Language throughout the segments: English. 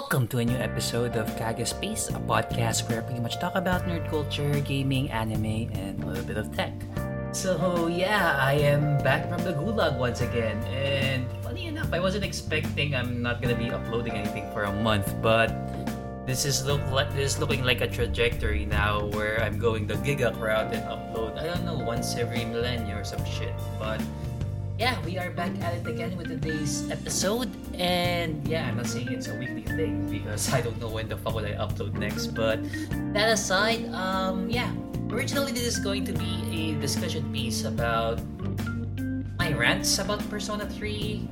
Welcome to a new episode of Kage Space, a podcast where I pretty much talk about nerd culture, gaming, anime, and a little bit of tech. So yeah, I am back from the gulag once again, and funny enough, I wasn't expecting I'm not gonna be uploading anything for a month, but this is look like this is looking like a trajectory now where I'm going the giga route and upload. I don't know once every millennia or some shit, but yeah, we are back at it again with today's episode. And yeah, I'm not saying it's a weekly thing because I don't know when the fuck will I upload next. But that aside, um, yeah, originally this is going to be a discussion piece about my rants about Persona 3,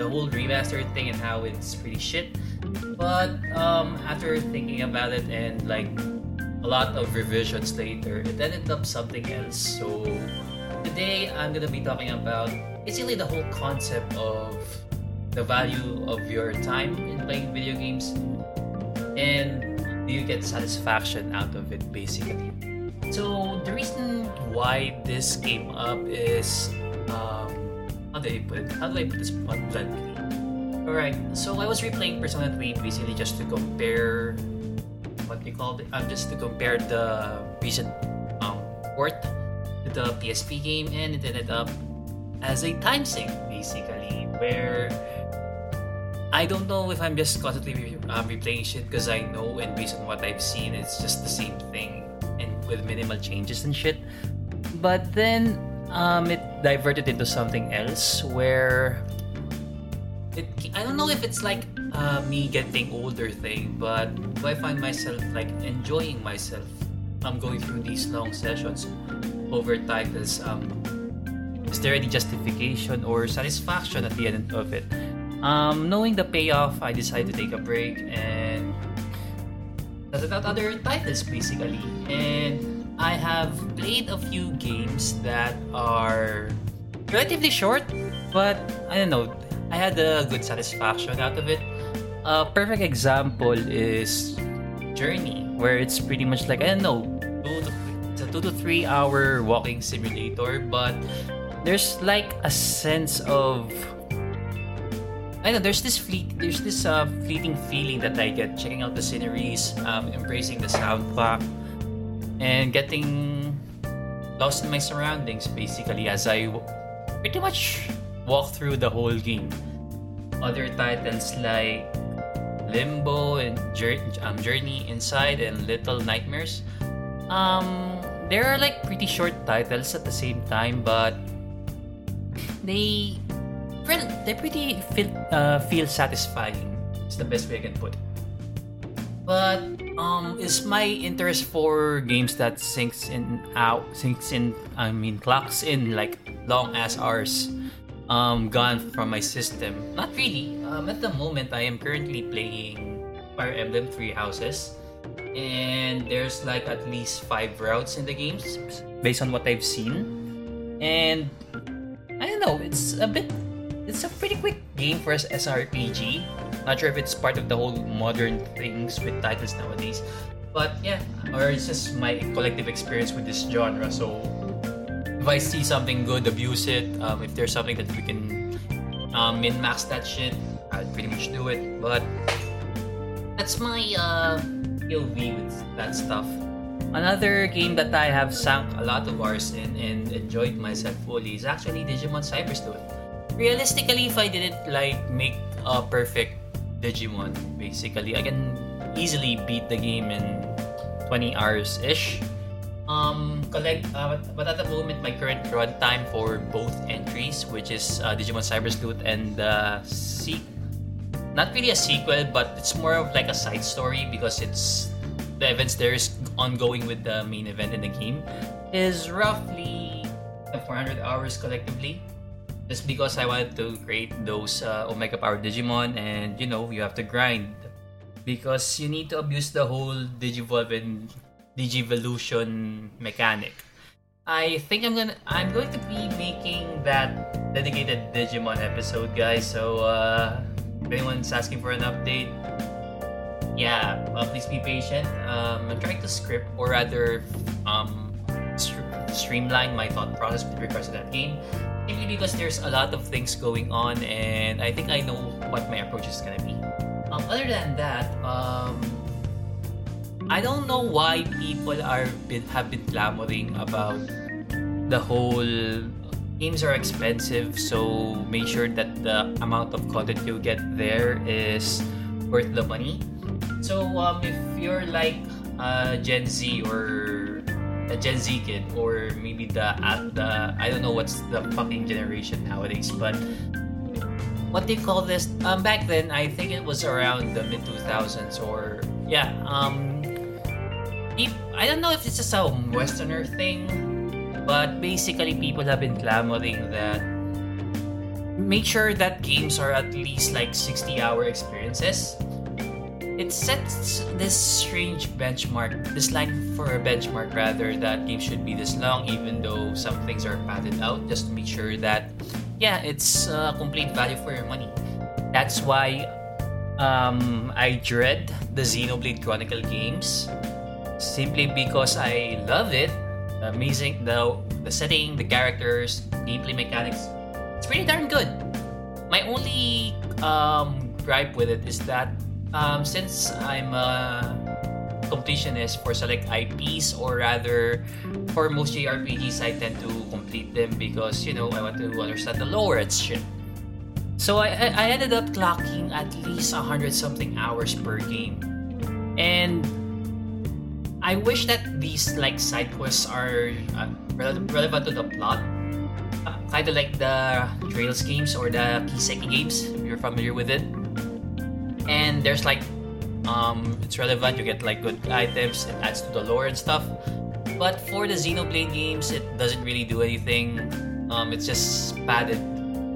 the whole remastered thing, and how it's pretty shit. But um, after thinking about it and like a lot of revisions later, it ended up something else. So Today, I'm gonna be talking about basically the whole concept of the value of your time in playing video games and do you get satisfaction out of it basically. So the reason why this came up is um, how do I put it? How do I put this bluntly? Alright, so I was replaying Persona 3 basically just to compare what they called it, um, just to compare the recent um, port the PSP game and it ended up as a time sink basically where I don't know if I'm just constantly re- um, replaying shit because I know and based on what I've seen it's just the same thing and with minimal changes and shit. But then um, it diverted into something else where it I don't know if it's like uh, me getting older thing but do I find myself like enjoying myself I'm going through these long sessions over titles, um, is there any justification or satisfaction at the end of it? Um, knowing the payoff, I decided to take a break and test out other titles basically. And I have played a few games that are relatively short, but I don't know. I had a good satisfaction out of it. A perfect example is Journey, where it's pretty much like I don't know, two to three hour walking simulator, but there's like a sense of I don't know there's this fleet there's this uh, fleeting feeling that I get checking out the sceneries, um, embracing the soundtrack, and getting lost in my surroundings basically as I pretty much walk through the whole game. Other titles like Limbo and um, Journey Inside and Little Nightmares. Um, there are like pretty short titles at the same time, but they they're pretty feel uh, feel satisfying. It's the best way I can put it. But um, is my interest for games that sinks in out sinks in I mean clocks in like long ass hours um gone from my system? Not really. Um, at the moment, I am currently playing Fire Emblem Three Houses and there's like at least five routes in the games based on what I've seen. And I don't know, it's a bit it's a pretty quick game for an SRPG. Not sure if it's part of the whole modern things with titles nowadays. But yeah, or it's just my collective experience with this genre. So if I see something good, abuse it. Um, if there's something that we can um, min max that shit, I'd pretty much do it. But that's my uh, POV with that stuff. Another game that I have sunk a lot of hours in and enjoyed myself fully is actually Digimon Cyber Sleuth. Realistically, if I didn't like make a perfect Digimon, basically, I can easily beat the game in 20 hours ish. Um, collect, uh, but at the moment, my current runtime for both entries, which is uh, Digimon Cyber Sleuth and the uh, not really a sequel, but it's more of like a side story because it's the events there is ongoing with the main event in the game is roughly 400 hours collectively. Just because I wanted to create those uh, Omega Power Digimon, and you know you have to grind because you need to abuse the whole Digivolve and Digivolution mechanic. I think I'm gonna I'm going to be making that dedicated Digimon episode, guys. So uh, if anyone's asking for an update, yeah, please be patient. Um, I'm trying to script or rather um, st- streamline my thought process with regards to that game. Simply because there's a lot of things going on, and I think I know what my approach is gonna be. Um, other than that, um, I don't know why people are been, have been clamoring about the whole games are expensive, so make sure that the amount of content you get there is worth the money. So um, if you're like a Gen Z or a Gen Z kid or maybe the the I don't know what's the fucking generation nowadays, but what you call this? Um, back then I think it was around the mid 2000s or yeah. Um, I don't know if it's just a Westerner thing, but basically people have been clamoring that make sure that games are at least like 60 hour experiences it sets this strange benchmark, this line for a benchmark rather, that games should be this long, even though some things are padded out, just to make sure that, yeah, it's a complete value for your money. That's why um, I dread the Xenoblade Chronicle games, simply because I love it. Amazing, the the setting, the characters, gameplay mechanics. It's pretty darn good. My only um, gripe with it is that um, since I'm a completionist for select IPs, or rather, for most JRPGs, I tend to complete them because you know I want to understand the lore shit. So I, I ended up clocking at least hundred something hours per game, and I wish that these like side quests are uh, relevant to the plot, uh, kind of like the Trails games or the Kiseki games. If you're familiar with it and there's like um, it's relevant. You get like good items. It adds to the lore and stuff. But for the Xenoblade games, it doesn't really do anything. Um, it's just padded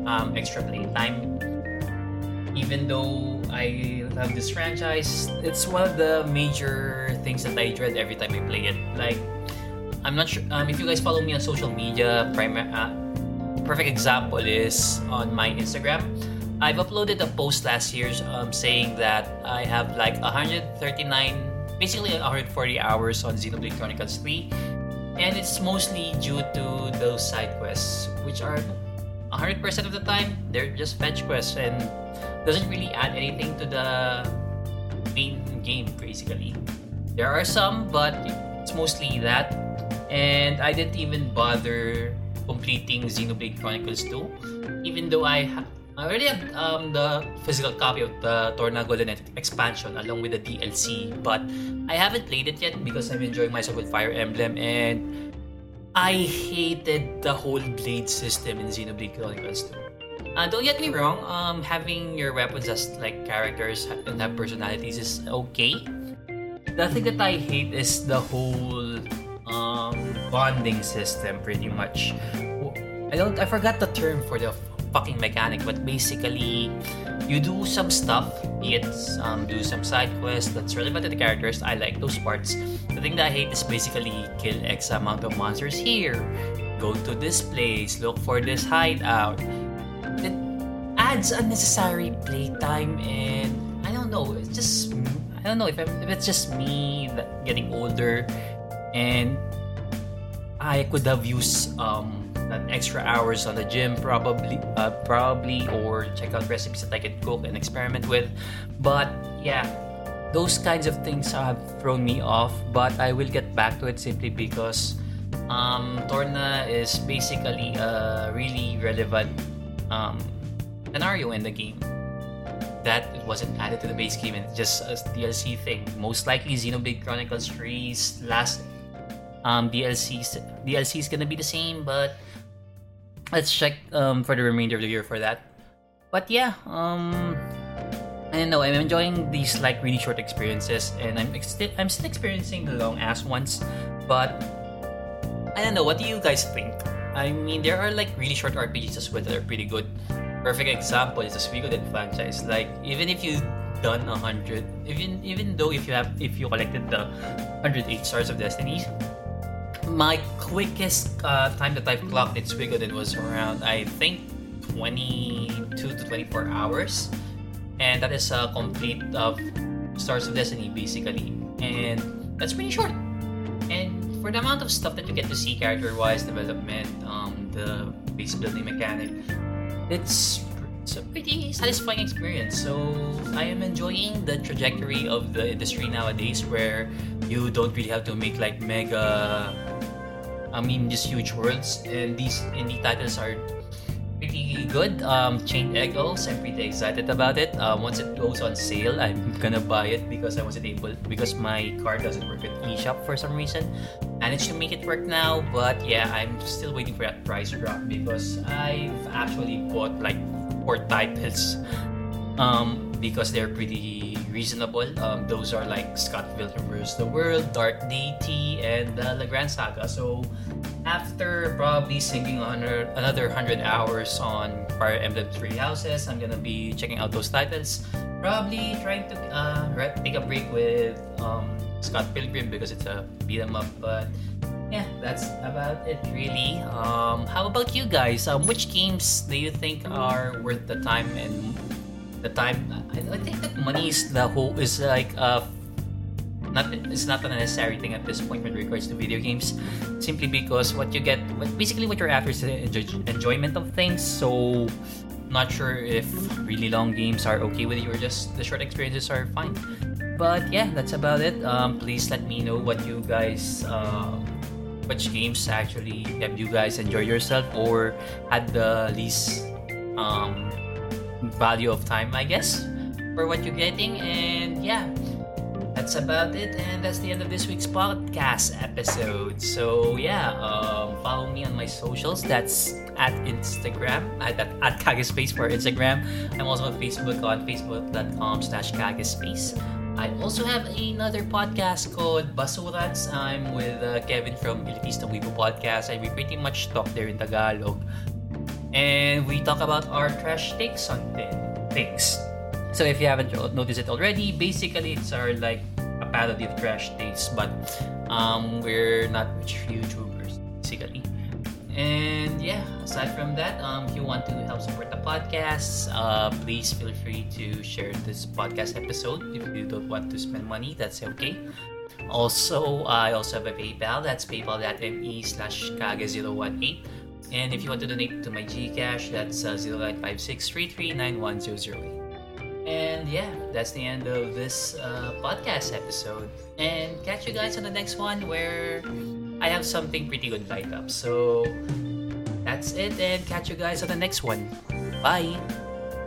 um, extra playtime. Even though I love this franchise, it's one of the major things that I dread every time I play it. Like, I'm not sure um, if you guys follow me on social media. Prim- uh, perfect example is on my Instagram. I've uploaded a post last year um, saying that I have like 139, basically 140 hours on Xenoblade Chronicles 3, and it's mostly due to those side quests, which are 100% of the time they're just fetch quests and doesn't really add anything to the main game basically. There are some, but it's mostly that, and I didn't even bother completing Xenoblade Chronicles 2, even though I ha- I already have um, the physical copy of the Torna Golden expansion along with the DLC, but I haven't played it yet because I'm enjoying myself with Fire Emblem and I hated the whole blade system in Xenoblade Chronicles 2. Uh, don't get me wrong, um, having your weapons as like characters and have personalities is okay. The thing that I hate is the whole um, bonding system, pretty much. I don't. I forgot the term for the fucking mechanic, but basically, you do some stuff, be it um, do some side quests that's relevant to the characters. I like those parts. The thing that I hate is basically kill X amount of monsters here, go to this place, look for this hideout. Adds unnecessary playtime, and I don't know. It's just I don't know if, if it's just me getting older, and I could have used um, extra hours on the gym probably uh, probably or check out recipes that I could cook and experiment with but yeah those kinds of things have thrown me off but I will get back to it simply because um, Torna is basically a really relevant um, scenario in the game that wasn't added to the base game and just a DLC thing. Most likely Xenoblade Chronicles 3's last um, DLC DLC is gonna be the same, but let's check um, for the remainder of the year for that. But yeah, um, I don't know. I'm enjoying these like really short experiences, and I'm ex- I'm still experiencing the long ass ones. But I don't know. What do you guys think? I mean, there are like really short RPGs as well that are pretty good. Perfect example is the Suikoden franchise. Like even if you done a hundred, even even though if you have if you collected the hundred eight stars of Destiny, my quickest uh, time that I've clocked in Suikoden was around, I think, 22 to 24 hours. And that is a complete of Stars of Destiny, basically. And that's pretty short. And for the amount of stuff that you get to see character-wise, development, um, the base building mechanic, it's it's a pretty satisfying experience. So I am enjoying the trajectory of the industry nowadays where you don't really have to make like mega I mean these huge worlds and these indie titles are good. Um Chained I'm pretty excited about it. Um, once it goes on sale, I'm gonna buy it because I wasn't able because my card doesn't work at eShop for some reason. Managed to make it work now, but yeah, I'm still waiting for that price drop because I've actually bought like four titles um, because they're pretty reasonable. Um, those are like Scott Pilgrim vs. the World, Dark Deity, and uh, Grand Saga. So after probably sinking another another hundred hours on Fire Emblem Three Houses, I'm gonna be checking out those titles. Probably trying to uh, take a break with um, Scott Pilgrim because it's a beat 'em up, but yeah, that's about it really. Um, how about you guys? Um, which games do you think are worth the time and the time? I, I think that money is the whole is like uh not it's not a necessary thing at this point with regards to video games simply because what you get basically what you're after is enjoyment of things. So not sure if really long games are okay with you or just the short experiences are fine. But yeah that's about it. Um, please let me know what you guys uh, which games actually have you guys enjoy yourself or had the least um, value of time, I guess, for what you're getting. And yeah, that's about it. And that's the end of this week's podcast episode. So yeah, um, follow me on my socials. That's at Instagram, at, at, at Kagespace for Instagram. I'm also on Facebook on facebook.com slash Kagespace. I also have another podcast called Basurats. I'm with uh, Kevin from Elitista Weibo Podcast, and we pretty much talk there in Tagalog. And we talk about our trash takes on things. So if you haven't noticed it already, basically it's our like parody of trash takes, but um, we're not rich YouTubers, basically. And yeah, aside from that, um, if you want to help support the podcast, uh, please feel free to share this podcast episode. If you don't want to spend money, that's okay. Also, I also have a PayPal. That's paypal.me slash kage018. And if you want to donate to my Gcash, that's uh, 0956339108. And yeah, that's the end of this uh, podcast episode. And catch you guys on the next one where I have something pretty good lined up. So that's it, and catch you guys on the next one. Bye.